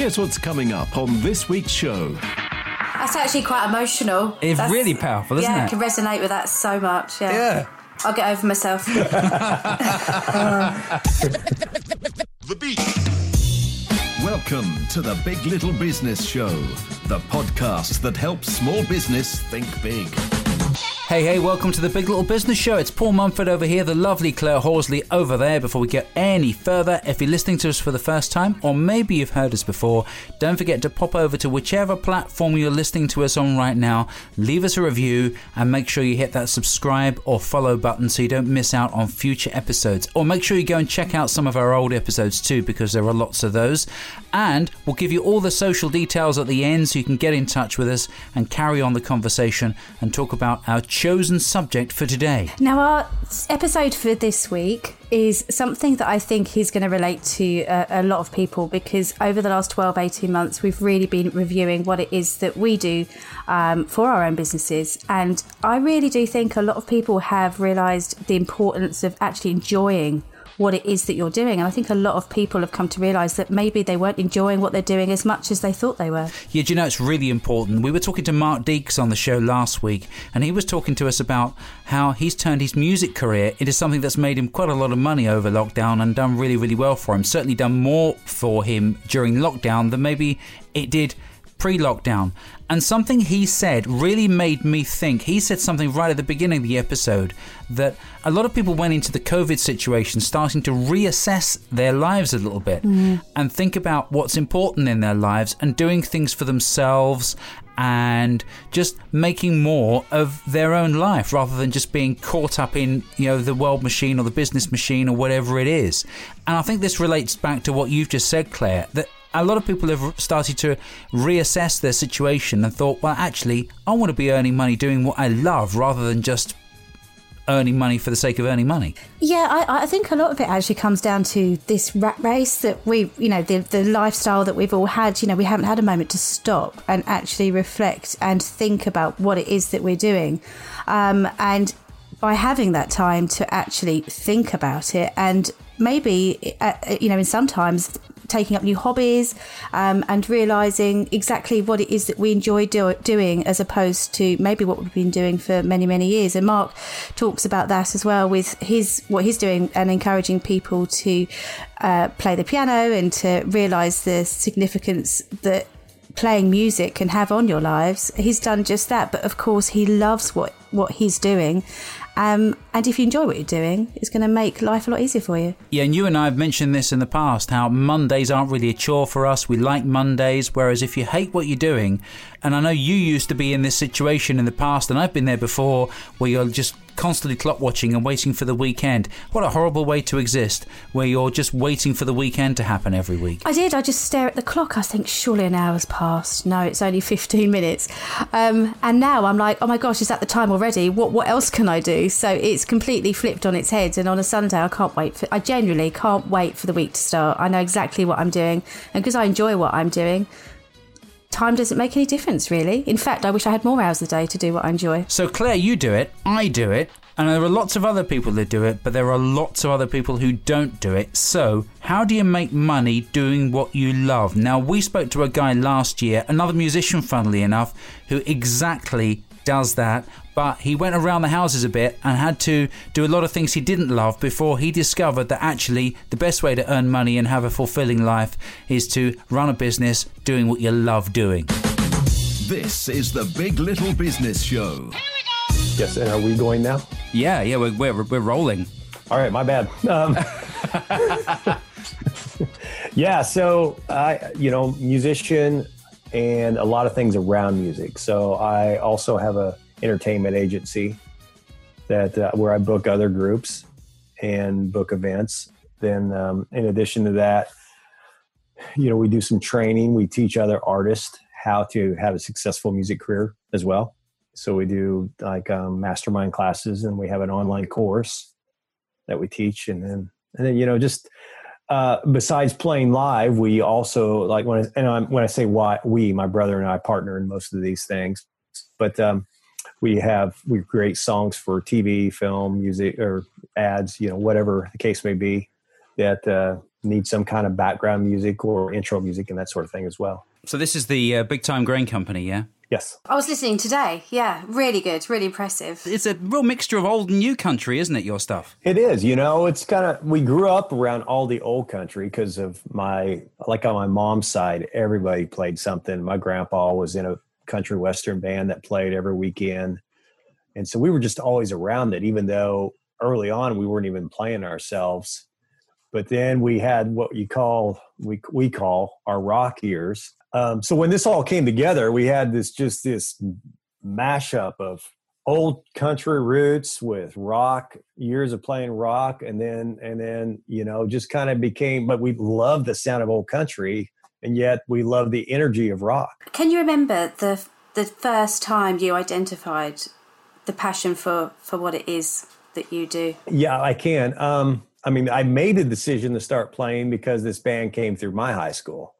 Here's what's coming up on this week's show. That's actually quite emotional. It's That's- really powerful, isn't yeah, it? I can resonate with that so much. Yeah. Yeah. I'll get over myself. The beat. Welcome to the Big Little Business Show, the podcast that helps small business think big. Hey, hey, welcome to the Big Little Business Show. It's Paul Mumford over here, the lovely Claire Horsley over there. Before we get any further, if you're listening to us for the first time, or maybe you've heard us before, don't forget to pop over to whichever platform you're listening to us on right now, leave us a review, and make sure you hit that subscribe or follow button so you don't miss out on future episodes. Or make sure you go and check out some of our old episodes too, because there are lots of those. And we'll give you all the social details at the end so you can get in touch with us and carry on the conversation and talk about our chosen subject for today. Now, our episode for this week is something that I think is going to relate to a, a lot of people because over the last 12, 18 months, we've really been reviewing what it is that we do um, for our own businesses. And I really do think a lot of people have realised the importance of actually enjoying what it is that you're doing. And I think a lot of people have come to realise that maybe they weren't enjoying what they're doing as much as they thought they were. Yeah, do you know it's really important? We were talking to Mark Deeks on the show last week, and he was talking to us about how he's turned his music career into something that's made him quite a lot of money over lockdown and done really, really well for him. Certainly done more for him during lockdown than maybe it did pre lockdown. And something he said really made me think. He said something right at the beginning of the episode that a lot of people went into the COVID situation starting to reassess their lives a little bit mm. and think about what's important in their lives and doing things for themselves and just making more of their own life rather than just being caught up in you know the world machine or the business machine or whatever it is and i think this relates back to what you've just said claire that a lot of people have started to reassess their situation and thought well actually i want to be earning money doing what i love rather than just earning money for the sake of earning money Yeah, I, I think a lot of it actually comes down to this rat race that we, you know, the, the lifestyle that we've all had. You know, we haven't had a moment to stop and actually reflect and think about what it is that we're doing. Um, and by having that time to actually think about it and maybe, uh, you know, in sometimes taking up new hobbies um, and realizing exactly what it is that we enjoy do- doing as opposed to maybe what we've been doing for many many years. And mark talks about that as well with his what he's doing and encouraging people to uh, play the piano and to realize the significance that playing music can have on your lives. He's done just that but of course he loves what what he's doing um, and if you enjoy what you're doing it's going to make life a lot easier for you Yeah, and you and I have mentioned this in the past how Mondays aren't really a chore for us. We like Mondays, whereas if you hate what you're doing, and I know you used to be in this situation in the past, and I've been there before, where you're just constantly clock watching and waiting for the weekend. What a horrible way to exist, where you're just waiting for the weekend to happen every week. I did. I just stare at the clock. I think surely an hour's passed. No, it's only fifteen minutes. Um, and now I'm like, oh my gosh, is that the time already? What what else can I do? So it's completely flipped on its head. And on a Sunday, I can't wait for. I genuinely can't wait for the week to start. I know exactly what I'm doing, and because I enjoy what I'm doing, time doesn't make any difference really. In fact, I wish I had more hours a day to do what I enjoy. So, Claire, you do it, I do it, and there are lots of other people that do it, but there are lots of other people who don't do it. So, how do you make money doing what you love? Now, we spoke to a guy last year, another musician, funnily enough, who exactly does that, but he went around the houses a bit and had to do a lot of things he didn't love before he discovered that actually the best way to earn money and have a fulfilling life is to run a business doing what you love doing. This is the Big Little Business Show. Yes, and are we going now? Yeah, yeah, we're, we're, we're rolling. All right, my bad. Um, yeah, so I, you know, musician and a lot of things around music. So I also have a entertainment agency that uh, where I book other groups and book events. Then, um, in addition to that, you know, we do some training. We teach other artists how to have a successful music career as well. So we do like um, mastermind classes, and we have an online course that we teach, and then and then you know just uh, besides playing live, we also like when I, and I'm, when I say why we, my brother and I partner in most of these things, but um, we have we create songs for TV, film, music, or ads, you know, whatever the case may be. That uh, need some kind of background music or intro music and that sort of thing as well. So this is the uh, Big Time Grain Company, yeah? Yes. I was listening today. Yeah, really good, really impressive. It's a real mixture of old and new country, isn't it, your stuff? It is. You know, it's kind of, we grew up around all the old country because of my, like on my mom's side, everybody played something. My grandpa was in a country western band that played every weekend. And so we were just always around it, even though early on we weren't even playing ourselves. But then we had what you call, we, we call our rock ears um, so when this all came together, we had this just this mashup of old country roots with rock years of playing rock and then and then you know just kind of became but we love the sound of old country and yet we love the energy of rock can you remember the the first time you identified the passion for for what it is that you do yeah i can um i mean i made a decision to start playing because this band came through my high school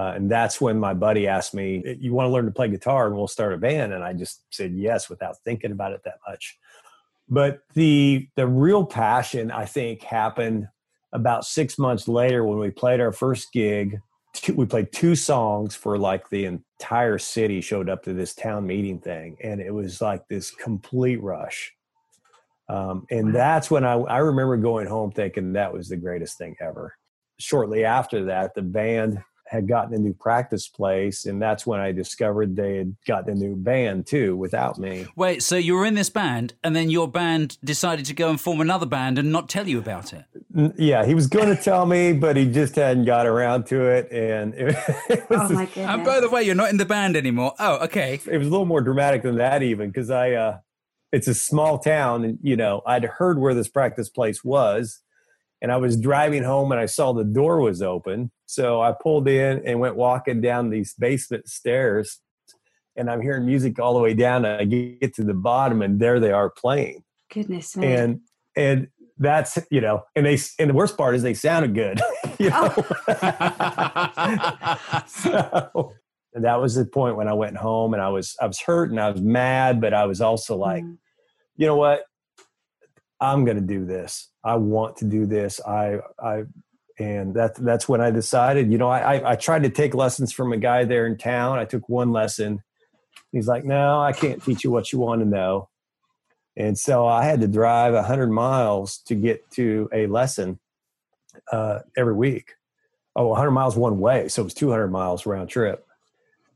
uh, and that's when my buddy asked me, "You want to learn to play guitar, and we'll start a band?" And I just said yes without thinking about it that much. But the the real passion, I think, happened about six months later when we played our first gig. We played two songs for like the entire city showed up to this town meeting thing, and it was like this complete rush. Um, and that's when I, I remember going home thinking that was the greatest thing ever. Shortly after that, the band had gotten a new practice place, and that's when I discovered they had gotten a new band too without me. Wait, so you were in this band, and then your band decided to go and form another band and not tell you about it? Yeah, he was going to tell me, but he just hadn't got around to it, and it, it was. Oh my goodness! And by the way, you're not in the band anymore. Oh, okay. It was a little more dramatic than that, even because I. Uh, it's a small town, and you know, I'd heard where this practice place was and I was driving home and I saw the door was open. So I pulled in and went walking down these basement stairs and I'm hearing music all the way down. I get to the bottom and there they are playing. Goodness me. And, and that's, you know, and they, and the worst part is they sounded good, you know? Oh. so that was the point when I went home and I was, I was hurt and I was mad, but I was also like, mm. you know what? I'm going to do this. I want to do this. I, I, and that's that's when I decided. You know, I, I tried to take lessons from a guy there in town. I took one lesson. He's like, "No, I can't teach you what you want to know." And so I had to drive hundred miles to get to a lesson uh, every week. Oh, 100 miles one way, so it was 200 miles round trip.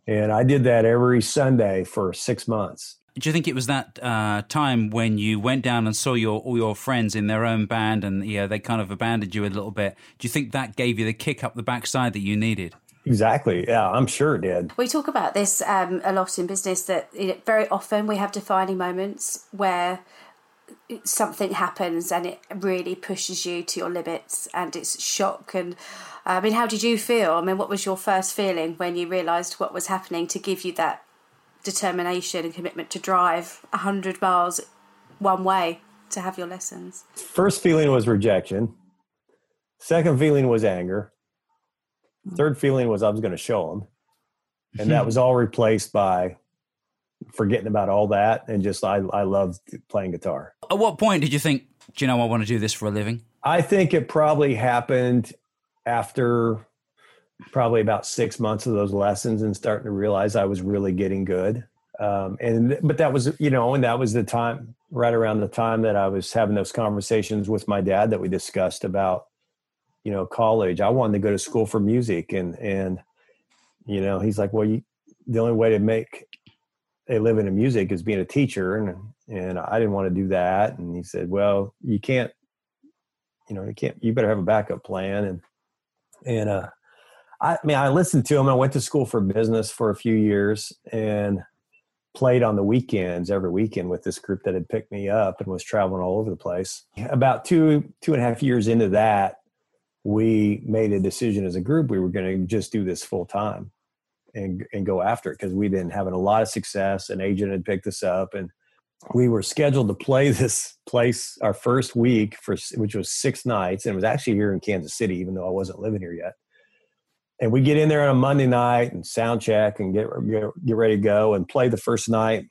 And I did that every Sunday for six months do you think it was that uh, time when you went down and saw your all your friends in their own band and yeah they kind of abandoned you a little bit? Do you think that gave you the kick up the backside that you needed? Exactly. Yeah, I'm sure it did. We talk about this um, a lot in business that very often we have defining moments where something happens and it really pushes you to your limits and it's shock and I mean how did you feel I mean what was your first feeling when you realized what was happening to give you that determination and commitment to drive 100 miles one way to have your lessons? First feeling was rejection. Second feeling was anger. Hmm. Third feeling was I was going to show them. And that was all replaced by forgetting about all that and just I, I loved playing guitar. At what point did you think, do you know I want to do this for a living? I think it probably happened after probably about six months of those lessons and starting to realize I was really getting good. Um, and but that was you know, and that was the time right around the time that I was having those conversations with my dad that we discussed about you know college. I wanted to go to school for music, and and you know he's like, well, you, the only way to make a living in music is being a teacher, and and I didn't want to do that. And he said, well, you can't, you know, you can't. You better have a backup plan, and and uh I mean, I listened to him. I went to school for business for a few years and played on the weekends every weekend with this group that had picked me up and was traveling all over the place. About two two and a half years into that, we made a decision as a group we were going to just do this full time and and go after it because we'd been having a lot of success. An agent had picked us up and we were scheduled to play this place our first week for which was six nights and it was actually here in Kansas City even though I wasn't living here yet and we get in there on a Monday night and sound check and get, get get ready to go and play the first night,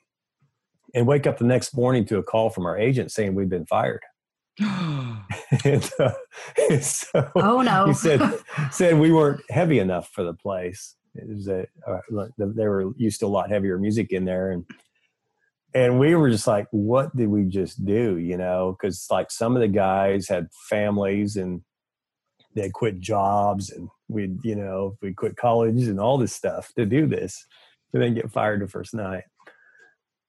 and wake up the next morning to a call from our agent saying we've been fired. and, uh, and so Oh, no. he said said we weren't heavy enough for the place. It was a, uh, they were used to a lot heavier music in there, and and we were just like, what did we just do? You know, because like some of the guys had families and they quit jobs, and we'd you know we quit college and all this stuff to do this, and then get fired the first night.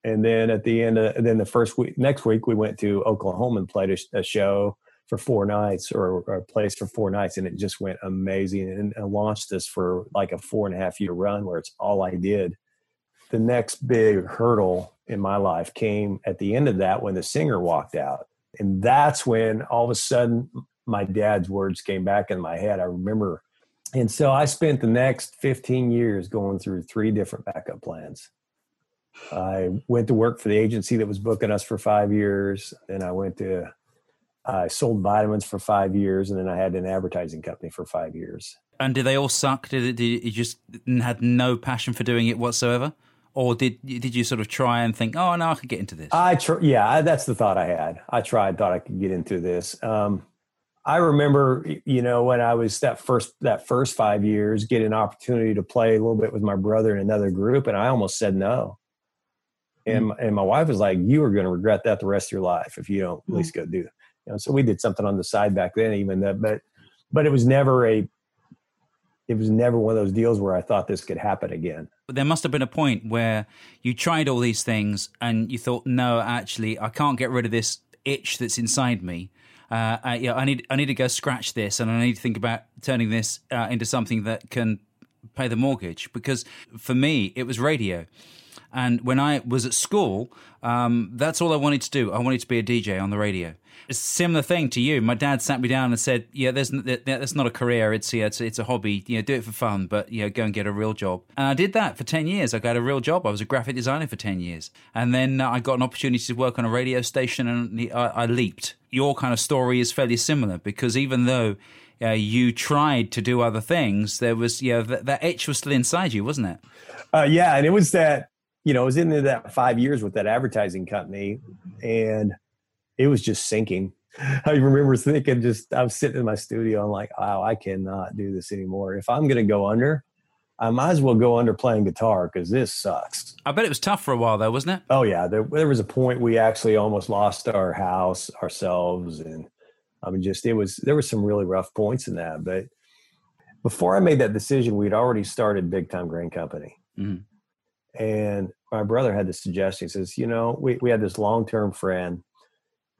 And then at the end, of, then the first week, next week, we went to Oklahoma and played a, a show for four nights or, or a place for four nights, and it just went amazing and, and launched us for like a four and a half year run where it's all I did. The next big hurdle in my life came at the end of that when the singer walked out, and that's when all of a sudden my dad's words came back in my head. I remember, and so I spent the next 15 years going through three different backup plans. I went to work for the agency that was booking us for five years. Then I went to, I sold vitamins for five years, and then I had an advertising company for five years. And did they all suck? Did, it, did you just had no passion for doing it whatsoever? Or did did you sort of try and think, oh no, I could get into this? I tr- yeah, that's the thought I had. I tried, thought I could get into this. Um, I remember, you know, when I was that first that first five years, get an opportunity to play a little bit with my brother in another group, and I almost said no. And mm. and my wife was like, "You are going to regret that the rest of your life if you don't at mm. least go do." It. You know, so we did something on the side back then, even that, but but it was never a. It was never one of those deals where I thought this could happen again. But there must have been a point where you tried all these things and you thought, no, actually, I can't get rid of this itch that's inside me. Uh, I, yeah, I need I need to go scratch this, and I need to think about turning this uh, into something that can pay the mortgage. Because for me, it was radio. And when I was at school, um, that's all I wanted to do. I wanted to be a DJ on the radio. It's a similar thing to you. My dad sat me down and said, "Yeah, there's that's not a career. It's yeah, it's, it's a hobby. You know, do it for fun, but you know, go and get a real job." And I did that for ten years. I got a real job. I was a graphic designer for ten years, and then uh, I got an opportunity to work on a radio station, and I, I leaped. Your kind of story is fairly similar because even though uh, you tried to do other things, there was yeah, that, that itch was still inside you, wasn't it? Uh, yeah, and it was that you know, I was in there that five years with that advertising company and it was just sinking. I remember thinking just I was sitting in my studio, I'm like, wow, I cannot do this anymore. If I'm gonna go under, I might as well go under playing guitar because this sucks. I bet it was tough for a while though, wasn't it? Oh yeah. There, there was a point we actually almost lost our house ourselves and I mean just it was there were some really rough points in that. But before I made that decision, we'd already started Big Time Grain Company. Mhm. And my brother had this suggestion. He says, you know, we, we had this long term friend.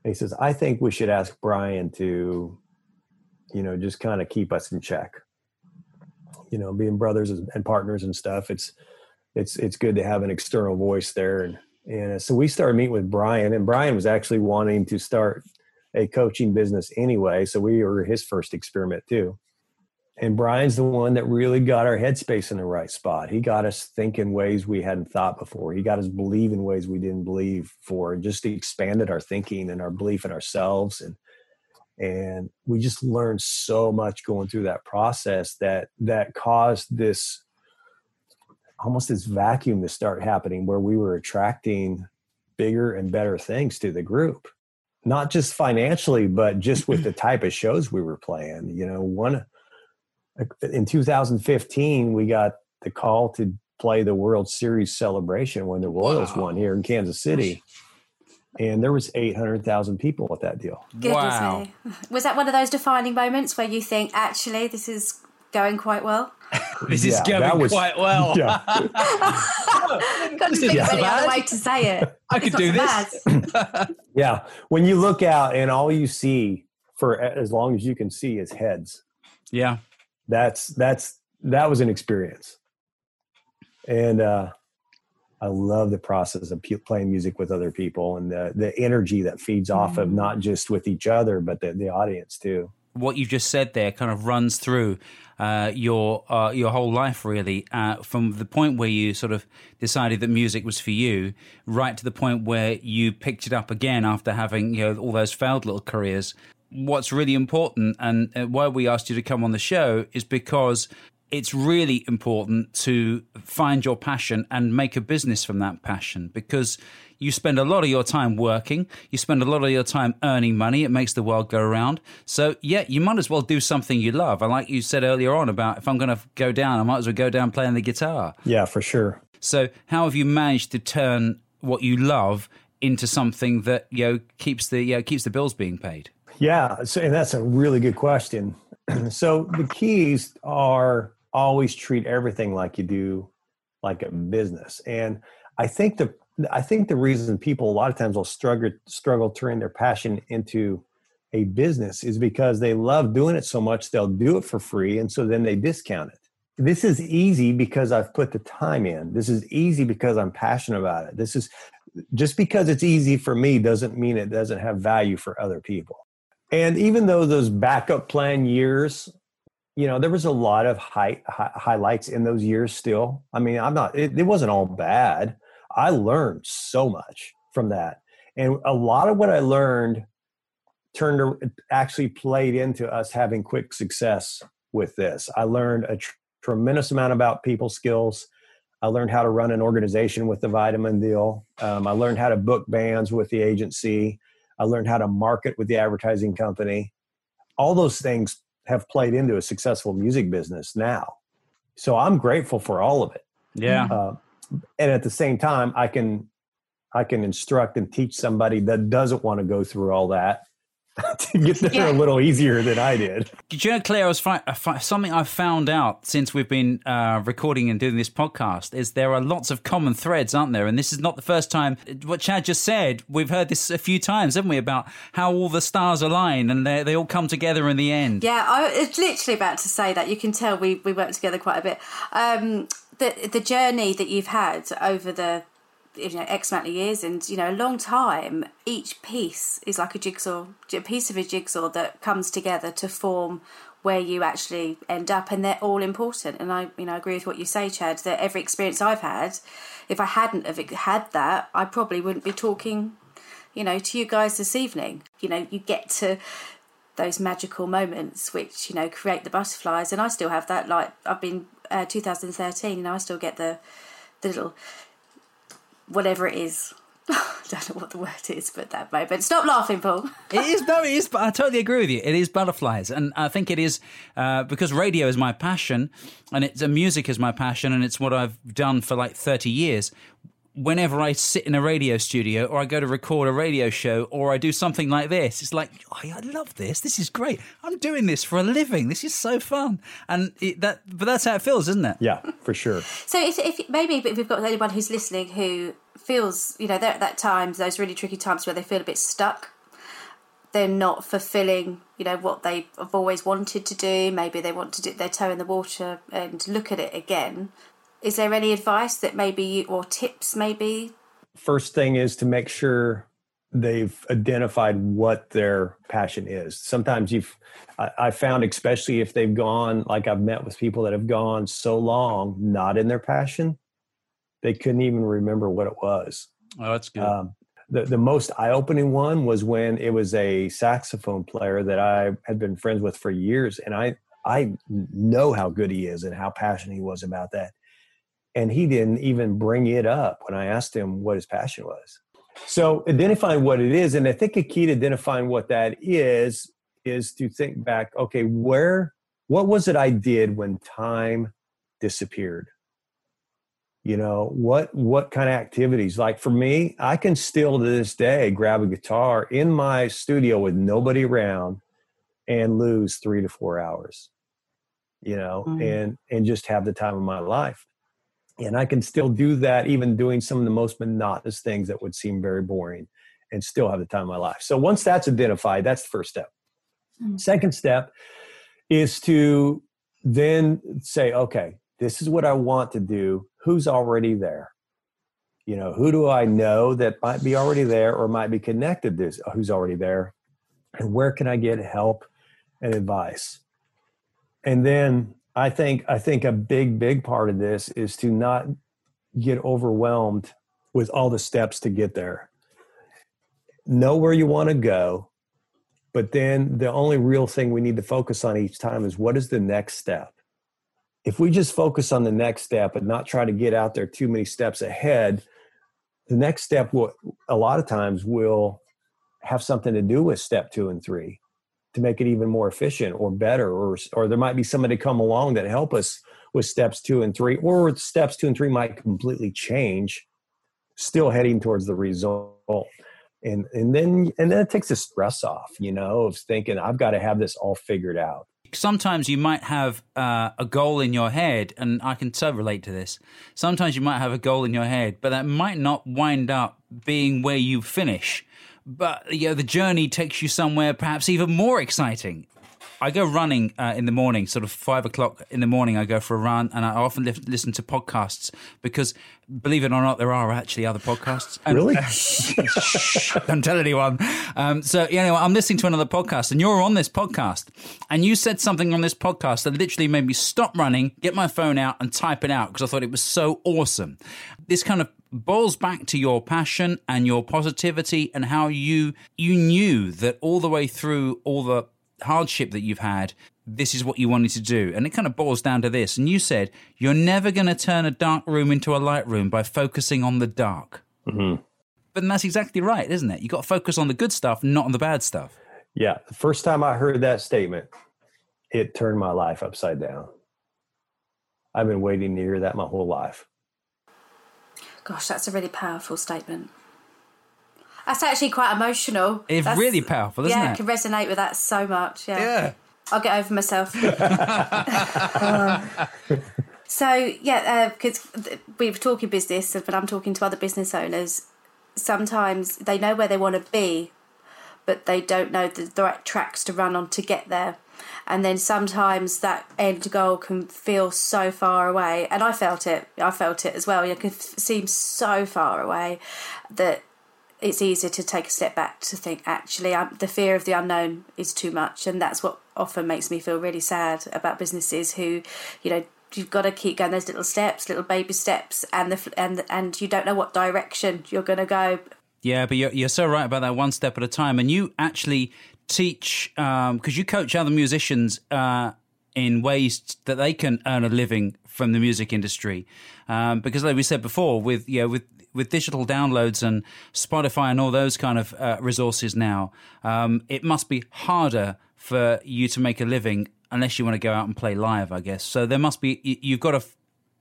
And he says, I think we should ask Brian to, you know, just kind of keep us in check. You know, being brothers and partners and stuff. It's it's it's good to have an external voice there. And and uh, so we started meeting with Brian, and Brian was actually wanting to start a coaching business anyway. So we were his first experiment too and Brian's the one that really got our headspace in the right spot. He got us thinking ways we hadn't thought before. He got us believing ways we didn't believe for, and just expanded our thinking and our belief in ourselves. And and we just learned so much going through that process that that caused this almost this vacuum to start happening where we were attracting bigger and better things to the group not just financially but just with the type of shows we were playing you know one in 2015 we got the call to play the world series celebration when the royals Wow. won here in kansas city and there was 800000 people at that deal Goodness Wow. me. Was that one of those defining moments where you think, actually, this is going quite well? This is going that was- quite well. yeah Couldn't This think isn't of any other way to say it. I It's could do this. yeah when you look out and all you see for as long as you can see is heads Yeah. That's that's that was an experience. And uh i love the process of pe- playing music with other people and the the energy that feeds off of not just with each other but the, the audience too. What you just said there kind of runs through uh, your uh, your whole life, really, uh, from the point where you sort of decided that music was for you, right to the point where you picked it up again after having you know all those failed little careers. What's really important, and uh, why we asked you to come on the show, is because it's really important to find your passion and make a business from that passion because you spend a lot of your time working, you spend a lot of your time earning money. It makes the world go around. So, yeah, you might as well do something you love. And like you said earlier on about if I'm going to go down, I might as well go down playing the guitar. Yeah, for sure. So, how have you managed to turn what you love into something that you know keeps the you know, keeps the bills being paid? Yeah, so, and that's a really good question. so the keys are always treat everything like you do like a business, and I think the I think the reason people a lot of times will struggle struggle turning their passion into a business is because they love doing it so much they'll do it for free, and so then they discount it this is easy because I've put the time in. This is easy because I'm passionate about it. This is just because it's easy for me doesn't mean it doesn't have value for other people. And even though those backup plan years, you know, there was a lot of high, high, highlights in those years still. I mean, I'm not, it, it wasn't all bad. I learned so much from that. And a lot of what I learned turned to, actually played into us having quick success with this. I learned a tr- tremendous amount about people skills. I learned how to run an organization with the vitamin deal. Um, I learned how to book bands with the agency. I learned how to market with the advertising company. All those things have played into a successful music business now. So I'm grateful for all of it. Yeah. Uh, and at the same time, I can I can instruct and teach somebody that doesn't want to go through all that to get there yeah. a little easier than I did. Did you know, Claire, I was fi- fi- something I've found out since we've been uh, recording and doing this podcast is there are lots of common threads, aren't there? And this is not the first time. What Chad just said, we've heard this a few times, haven't we, about how all the stars align and they, they all come together in the end. Yeah, I was literally about to say that. You can tell we, we work together quite a bit. Um, the, the journey that you've had over the you know X amount of years and you know a long time. Each piece is like a jigsaw, a piece of a jigsaw that comes together to form where you actually end up, and they're all important. And I, you know, agree with what you say, Chad. That every experience I've had, if I hadn't have had that, I probably wouldn't be talking, you know, to you guys this evening. You know, you get to those magical moments which you know create the butterflies and i still have that like i've been uh, 2013 and i still get the the little whatever it is. I don't know what the word is, but that moment. Stop laughing, Paul. it is, no, it is. But I totally agree with you. It is butterflies, and I think it is uh, because radio is my passion, and it's uh, music is my passion, and it's what I've done for like thirty years whenever I sit in a radio studio or I go to record a radio show or I do something like this, it's like, oh, I love this. This is great. I'm doing this for a living. This is so fun. And it, that, but that's how it feels, isn't it? Yeah, for sure. So if, if maybe if we've got anyone who's listening who feels, you know, they're at that times, those really tricky times where they feel a bit stuck, they're not fulfilling, you know, what they've always wanted to do. Maybe they want to dip their toe in the water and look at it again. Is there any advice that maybe you, or tips maybe? First thing is to make sure they've identified what their passion is. Sometimes you've, I, I found, especially if they've gone, like I've met with people that have gone so long not in their passion, they couldn't even remember what it was. Oh, that's good. Um, the, the most eye-opening one was when it was a saxophone player that I had been friends with for years, and I I know how good he is and how passionate he was about that and he didn't even bring it up when I asked him what his passion was. So identifying what it is, and I think a key to identifying what that is is to think back. Okay, where, what was it I did when time disappeared? You know what? What kind of activities? Like for me, I can still to this day grab a guitar in my studio with nobody around and lose three to four hours. You know, mm. and and just have the time of my life and I can still do that, even doing some of the most monotonous things that would seem very boring and still have the time of my life. So once that's identified, that's the first step. Mm-hmm. Second step is to then say, okay, this is what I want to do. Who's already there? You know, who do I know that might be already there or might be connected to who's already there? And where can I get help and advice? And then I think I think a big big part of this is to not get overwhelmed with all the steps to get there. Know where you want to go, but then the only real thing we need to focus on each time is what is the next step. if we just focus on the next step and not try to get out there too many steps ahead, the next step will a lot of times will have something to do with step two and three to make it even more efficient or better or or there might be somebody come along that help us with steps two and three or steps two and three might completely change still heading towards the result. And and then and then it takes the stress off you know of thinking i've got to have this all figured out. Sometimes you might have uh, a goal in your head, and I can so relate to this. Sometimes you might have a goal in your head, but that might not wind up being where you finish but you know, the journey takes you somewhere perhaps even more exciting. I go running uh, in the morning, sort of five o'clock in the morning. I go for a run, and I often li- listen to podcasts because, believe it or not, there are actually other podcasts. And, really? don't tell anyone. Um, so, you know, I'm listening to another podcast, and you're on this podcast, and you said something on this podcast that literally made me stop running, get my phone out, and type it out because I thought it was so awesome. This kind of boils back to your passion and your positivity and how you you knew that all the way through all the hardship that you've had this is what you wanted to do. And it kind of boils down to this. And you said you're never going to turn a dark room into a light room by focusing on the dark. Mm-hmm. but that's exactly right isn't it? You got to focus on the good stuff not on the bad stuff. Yeah the first time i heard that statement it turned my life upside down. I've been waiting to hear that my whole life Gosh, that's a really powerful statement. That's actually quite emotional. It's that's, really powerful, isn't yeah, it? Yeah, I can resonate with that so much. Yeah. Yeah. I'll get over myself. so yeah, because uh, we were talking business, but I'm talking to other business owners. Sometimes they know where they want to be, but they don't know the, the right tracks to run on to get there and then sometimes that end goal can feel so far away. And i felt it. I felt it as well. It can seem so far away that it's easier to take a step back to think actually I'm, the fear of the unknown is too much. And that's what often makes me feel really sad about businesses who you know you've got to keep going those little steps little baby steps and the and and you don't know what direction you're going to go. Yeah, but you're, you're so right about that one step at a time. And you actually teach because um, you coach other musicians uh, in ways that they can earn a living from the music industry. Um, because, like we said before, with you know, with with digital downloads and Spotify and all those kind of uh, resources now, um, it must be harder for you to make a living unless you want to go out and play live. I guess so. There must be you've got to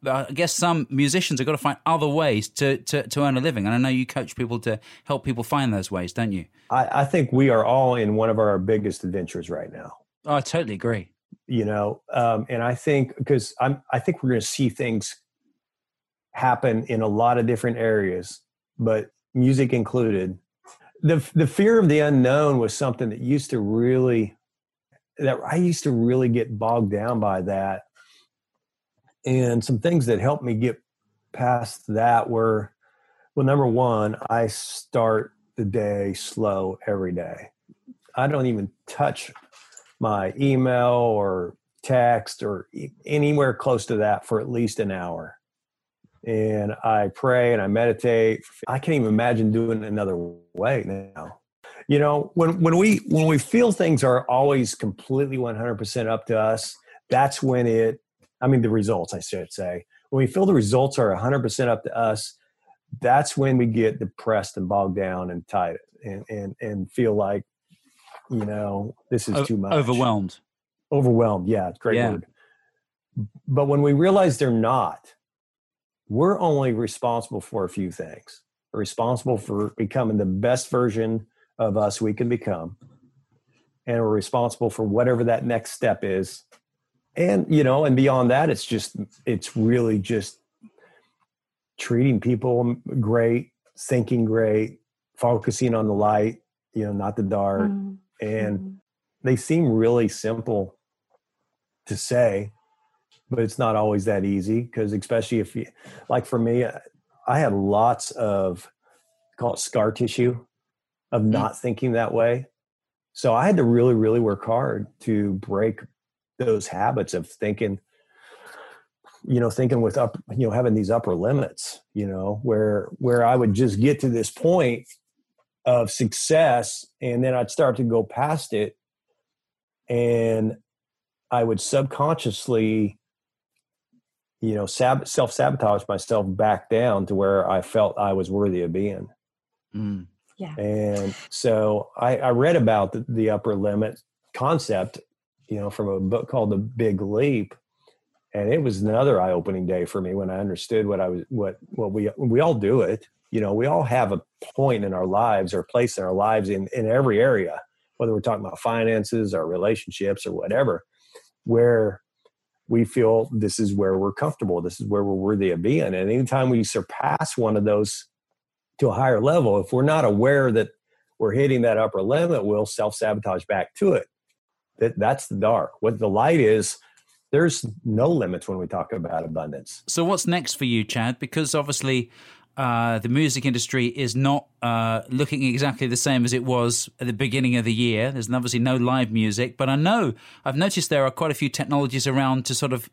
I guess some musicians have got to find other ways to, to, to earn a living. And I know you coach people to help people find those ways, don't you? I, I think we are all in one of our biggest adventures right now. Oh, I totally agree. You know, um, and I think because I'm, I think we're going to see things happen in a lot of different areas, but music included. The the fear of the unknown was something that used to really that I used to really get bogged down by that and some things that helped me get past that were well number one i start the day slow every day. I don't even touch my email or text or anywhere close to that for at least an hour. And i pray and i meditate. I can't even imagine doing it another way now. You know when when we when we feel things are always completely 100% up to us that's when it I mean, the results, I should say. When we feel the results are 100% up to us, that's when we get depressed and bogged down and tight and, and, and feel like, you know, this is o- too much. Overwhelmed. Overwhelmed. Yeah. Great yeah. word. But when we realize they're not, we're only responsible for a few things. We're responsible for becoming the best version of us we can become. And we're responsible for whatever that next step is and you know and beyond that it's just it's really just treating people great thinking great focusing on the light you know not the dark mm-hmm. and mm-hmm. they seem really simple to say but it's not always that easy because especially if you like for me i had lots of call it scar tissue of mm-hmm. not thinking that way so i had to really really work hard to break those habits of thinking you know thinking with up you know having these upper limits you know where where i would just get to this point of success and then i'd start to go past it and i would subconsciously you know, sab- self sabotage myself back down to where I felt I was worthy of being. Mm. Yeah. And so I, I read about the, the upper limit concept, you know, from a book called The Big Leap. And it was another eye opening day for me when I understood what I was, what, what we, we all do it. You know, we all have a point in our lives or place in our lives in, in every area, whether we're talking about finances or relationships or whatever, where we feel this is where we're comfortable. This is where we're worthy of being. And anytime we surpass one of those to a higher level, if we're not aware that we're hitting that upper limit, we'll self sabotage back to it. That that's the dark. What the light is, there's no limits when we talk about abundance. So, what's next for you, Chad? Because obviously, uh, the music industry is not uh, looking exactly the same as it was at the beginning of the year. There's obviously no live music, but I know I've noticed there are quite a few technologies around to sort of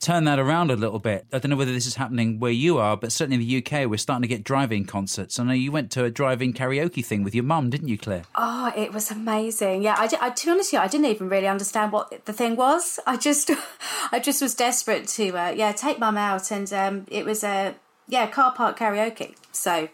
turn that around a little bit. I don't know whether this is happening where you are, but certainly in the UK, we're starting to get drive-in concerts. I know you went to a drive-in karaoke thing with your mum, didn't you, Claire? Oh, it was amazing. Yeah, I, I, to be honest, with you, I didn't even really understand what the thing was. I just, I just was desperate to, uh, yeah, take mum out, and um, it was a, yeah, car park karaoke. So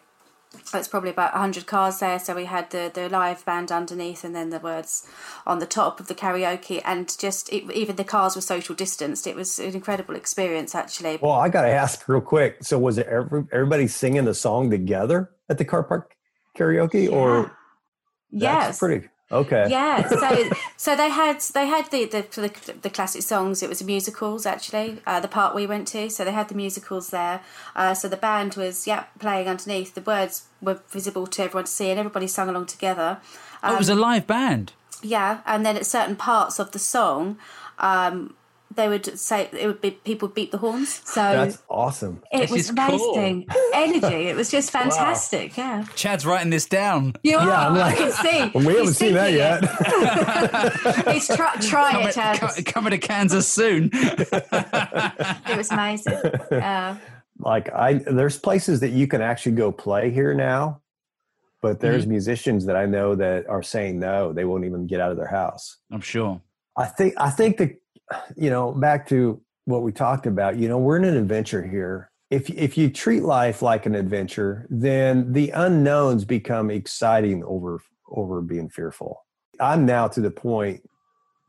it's probably about 100 cars there. So we had the, the live band underneath and then the words on the top of the karaoke. And just it, even the cars were social distanced. It was an incredible experience actually. Well i gotta ask real quick. So was it every, everybody singing the song together at the car park karaoke yeah. or yes. pretty Okay. Yeah. So so they had they had the, the the, the classic songs. It was musicals actually. Uh, the part we went to. So they had the musicals there. Uh, so the band was yeah playing underneath. The words were visible to everyone to see, and everybody sung along together. Um, oh, it was a um, live band. Yeah, and then at certain parts of the song, um, they would say it would be people beat the horns. So that's awesome. It this was amazing cool. energy. It was just fantastic. Wow. Yeah. Chad's writing this down. You are. Yeah, I'm like, I can see. Well, we haven't seen that yet. He's try, try coming, it, Chad. coming to Kansas soon. it was amazing. Uh, like I, there's places that you can actually go play here now, but there's mm-hmm. musicians that I know that are saying no. They won't even get out of their house. I'm sure. I think I think the you know, back to what we talked about, you know, we're in an adventure here. If if you treat life like an adventure, then the unknowns become exciting over over being fearful. I'm now to the point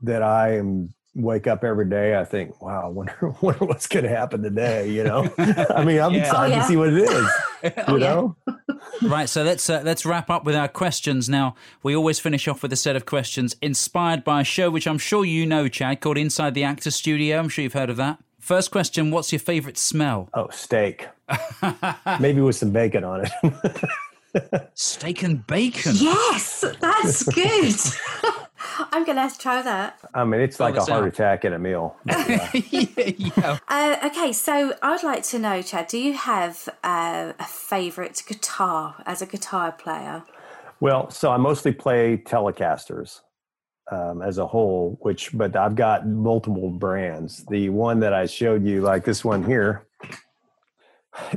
that I am wake up every day. I think, wow, I wonder, wonder what's going to happen today. You know, I mean, I'm yeah. excited oh, yeah. to see what it is. you know. right. So let's uh, let's wrap up with our questions now. We always finish off with a set of questions inspired by a show which I'm sure you know, Chad, called Inside the Actor Studio. I'm sure you've heard of that. First question: What's your favorite smell? Oh, steak. Maybe with some bacon on it. steak and bacon. Yes, that's good. I'm going to have to try that. I mean, it's like a heart out. attack in a meal. yeah. yeah. Uh, okay, so I'd like to know, Chad, do you have uh, a favourite guitar as a guitar player? Well, so I mostly play Telecasters um, as a whole, which, but I've got multiple brands. The one that I showed you, like this one here,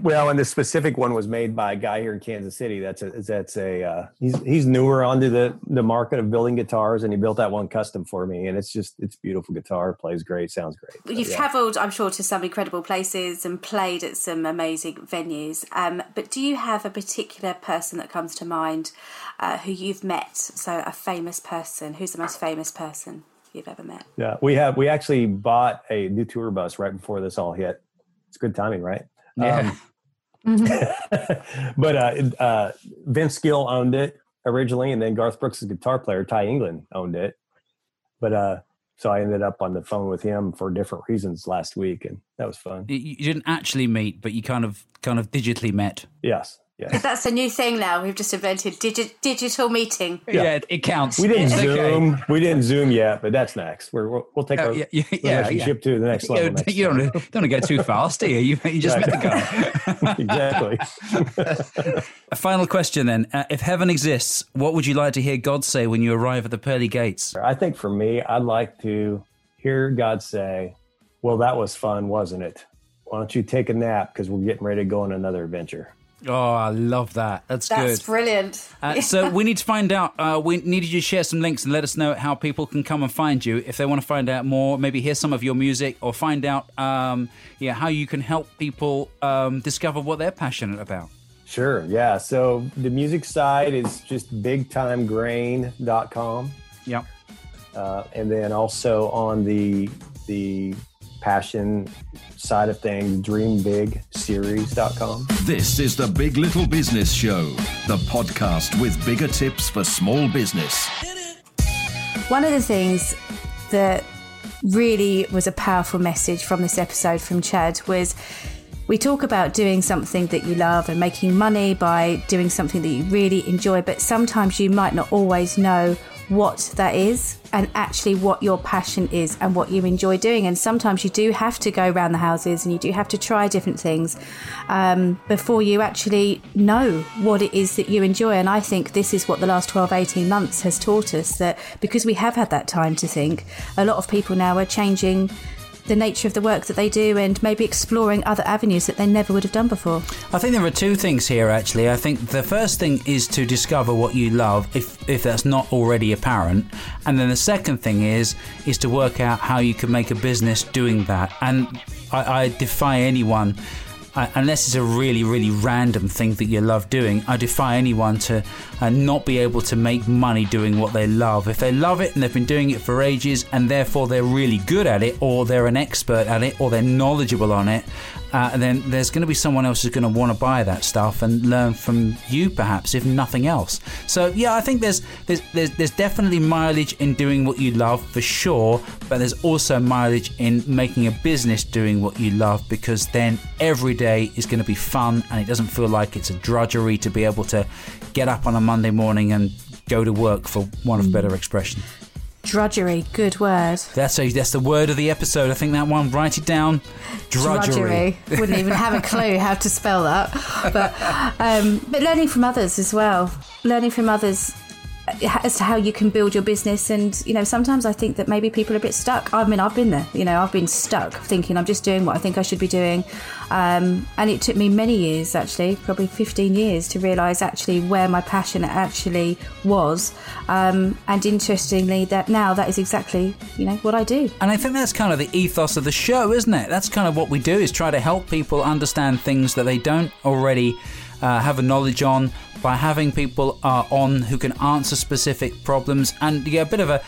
well, and the specific one was made by a guy here in Kansas City. That's a that's a uh, he's he's newer onto the the market of building guitars, and he built that one custom for me. And it's just it's beautiful guitar, plays great, sounds great. You've yeah. travelled, I'm sure, to some incredible places and played at some amazing venues. Um, but do you have a particular person that comes to mind uh, who you've met? So a famous person. Who's the most famous person you've ever met? Yeah, we have. We actually bought a new tour bus right before this all hit. It's good timing, right? Yeah. Um, mm-hmm. but uh, uh, Vince Gill owned it originally, and then Garth Brooks' guitar player Ty England owned it. But uh, so I ended up on the phone with him for different reasons last week, and that was fun. You didn't actually meet, but you kind of kind of digitally met. Yes. Yeah. That's a new thing now. We've just invented digi- digital meeting. Yeah. yeah. it counts. We didn't Zoom. Okay. We didn't Zoom yet, but that's next. we will we'll take uh, our yeah, yeah, relationship to the next level. Next you don't, don't want to go too fast, do you? You, you just met the guy. exactly. a final question then. Uh, if heaven exists, what would you like to hear God say when you arrive at the pearly gates? I think for me, I'd like to hear God say, Well, that was fun, wasn't it? Why don't you take a nap because we're getting ready to go on another adventure? Oh, I love that. That's, That's good. brilliant. Uh, so we need to find out. Uh, we needed you to share some links and let us know how people can come and find you if they want to find out more. Maybe hear some of your music or find out, um, yeah, how you can help people um, discover what they're passionate about. Sure. Yeah. So the music side is just bigtimegrain.com. Yep. Uh, and then also on the the passion side of things, dreambigseries.com. This is the Big Little Business Show, the podcast with bigger tips for small business. One of the things that really was a powerful message from this episode from Chad was we talk about doing something that you love and making money by doing something that you really enjoy, but sometimes you might not always know what that is and actually what your passion is and what you enjoy doing. And sometimes you do have to go around the houses and you do have to try different things um, before you actually know what it is that you enjoy. And I think this is what the last 12, 18 months has taught us that because we have had that time to think, a lot of people now are changing the nature of the work that they do and maybe exploring other avenues that they never would have done before. I think there are two things here actually. I think the first thing is to discover what you love if if that's not already apparent. And then the second thing is is to work out how you can make a business doing that. And I, I defy anyone uh, unless it's a really, really random thing that you love doing, I defy anyone to uh, not be able to make money doing what they love. If they love it and they've been doing it for ages and therefore they're really good at it, or they're an expert at it, or they're knowledgeable on it, uh, then there's going to be someone else who's going to want to buy that stuff and learn from you, perhaps, if nothing else. So yeah, I think there's there's there's, there's definitely mileage in doing what you love for sure, but there's also mileage in making a business doing what you love because then every day is going to be fun and it doesn't feel like it's a drudgery to be able to get up on a Monday morning and go to work, for one of better expression. Drudgery, good word. That's a, that's the word of the episode. I think that one. Write it down. Drudgery. Wouldn't even have a clue how to spell that. But um, but learning from others as well. Learning from others as to how you can build your business. And you know sometimes i think that maybe people are a bit stuck. I mean i've been there you know i've been stuck thinking i'm just doing what i think i should be doing. Um, and it took me many years actually probably 15 years to realize actually where my passion actually was. Um, and interestingly that now that is exactly you know what i do. And I think that's kind of the ethos of the show, isn't it? That's kind of what we do is try to help people understand things that they don't already uh, have a knowledge on by having people uh, on who can answer specific problems. And yeah, a bit of a,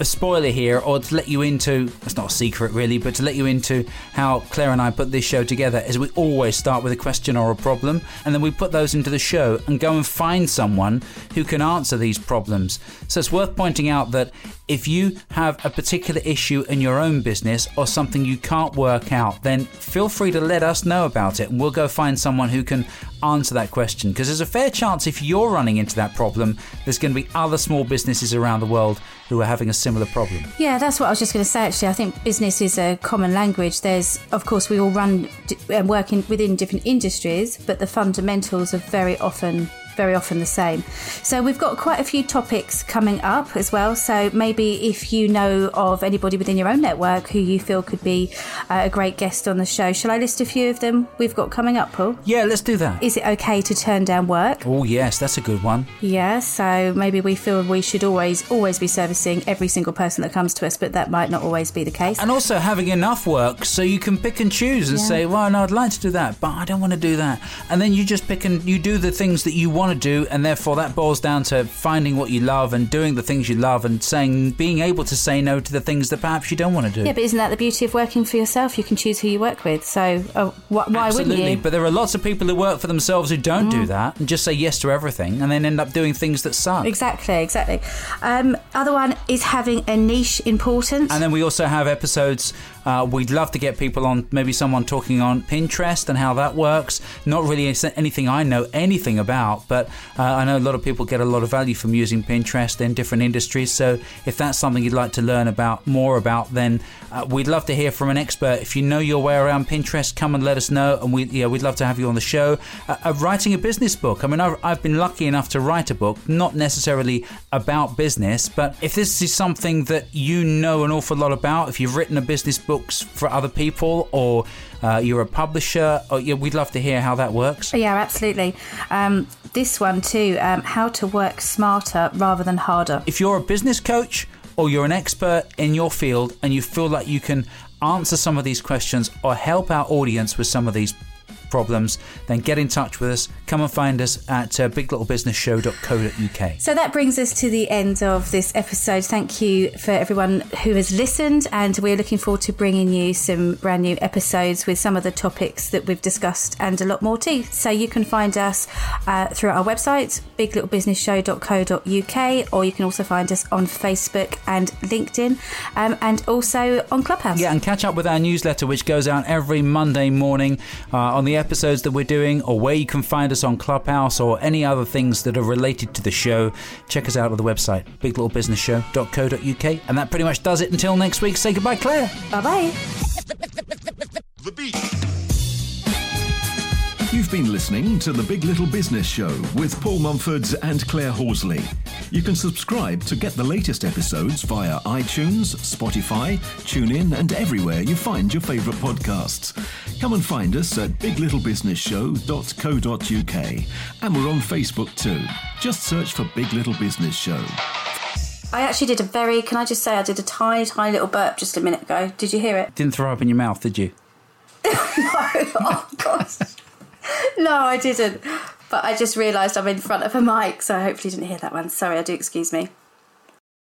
a spoiler here, or to let you into it's not a secret really, but to let you into how Claire and I put this show together is we always start with a question or a problem, and then we put those into the show and go and find someone who can answer these problems. So it's worth pointing out that if you have a particular issue in your own business or something you can't work out, then feel free to let us know about it and we'll go find someone who can answer that question. Because there's a fair chance if you're running into that problem, there's going to be other small businesses around the world who are having a similar problem. Yeah, that's what I was just going to say. Actually, I think business is a common language. There's, of course, we all run and um, work in, within different industries, but the fundamentals are very often very often the same. So we've got quite a few topics coming up as well. So maybe if you know of anybody within your own network who you feel could be uh, a great guest on the show, shall I list a few of them we've got coming up, Paul? Yeah, let's do that. Is it okay to turn down work? Oh, yes, that's a good one. Yeah, so maybe we feel we should always always be servicing every single person that comes to us, but that might not always be the case. And also having enough work so you can pick and choose and Yeah. say, well, no, I'd like to do that, but I don't want to do that. And then you just pick and you do the things that you want to do, and therefore that boils down to finding what you love and doing the things you love and saying, being able to say no to the things that perhaps you don't want to do. Yeah, but isn't that the beauty of working for yourself? You can choose who you work with. So uh, wh- why Absolutely, wouldn't you? Mm. but there are lots of people who work for themselves who don't do that and just say yes to everything and then end up doing things that suck. Exactly, exactly. Um, other one is having a niche importance. And then we also have episodes. Uh, we'd love to get people on, maybe someone talking on Pinterest and how that works. Not really anything I know anything about, but uh, I know a lot of people get a lot of value from using Pinterest in different industries. So if that's something you'd like to learn about more about, then uh, we'd love to hear from an expert. If you know your way around Pinterest, come and let us know, and we yeah we'd love to have you on the show. Uh, writing a business book. I mean, I've, I've been lucky enough to write a book, not necessarily about business, but if this is something that you know an awful lot about, if you've written a business book books for other people, or uh, you're a publisher, or, yeah, we'd love to hear how that works. Yeah, absolutely. Um, this one too, um, how to work smarter rather than harder. If you're a business coach or you're an expert in your field and you feel like you can answer some of these questions or help our audience with some of these problems, then get in touch with us. Come and find us at uh, biglittlebusinessshow.co.uk. So that brings us to the end of this episode. Thank you for everyone who has listened, and we're looking forward to bringing you some brand new episodes with some of the topics that we've discussed and a lot more too. So you can find us uh, through our website, biglittlebusinessshow.co.uk, or you can also find us on Facebook and LinkedIn, um, and also on Clubhouse. Yeah, and catch up with our newsletter, which goes out every Monday morning uh, on the episodes that we're doing, or where you can find us on Clubhouse or any other things that are related to the show. Check us out on the website, biglittlebusinessshow.co.uk. And that pretty much does it until next week. Say goodbye, Claire. Bye bye. The beat. You've been listening to The Big Little Business Show with Paul Mumfords and Claire Horsley. You can subscribe to get the latest episodes via iTunes, Spotify, TuneIn, and everywhere you find your favourite podcasts. Come and find us at biglittlebusinessshow.co.uk. And we're on Facebook too. Just search for Big Little Business Show. I actually did a very, can I just say, I did a tiny, tiny little burp just a minute ago. Did you hear it? Didn't throw up in your mouth, did you? no. oh, gosh. No, I didn't. But I just realised I'm in front of a mic, so I hopefully didn't hear that one. Sorry, I do excuse me.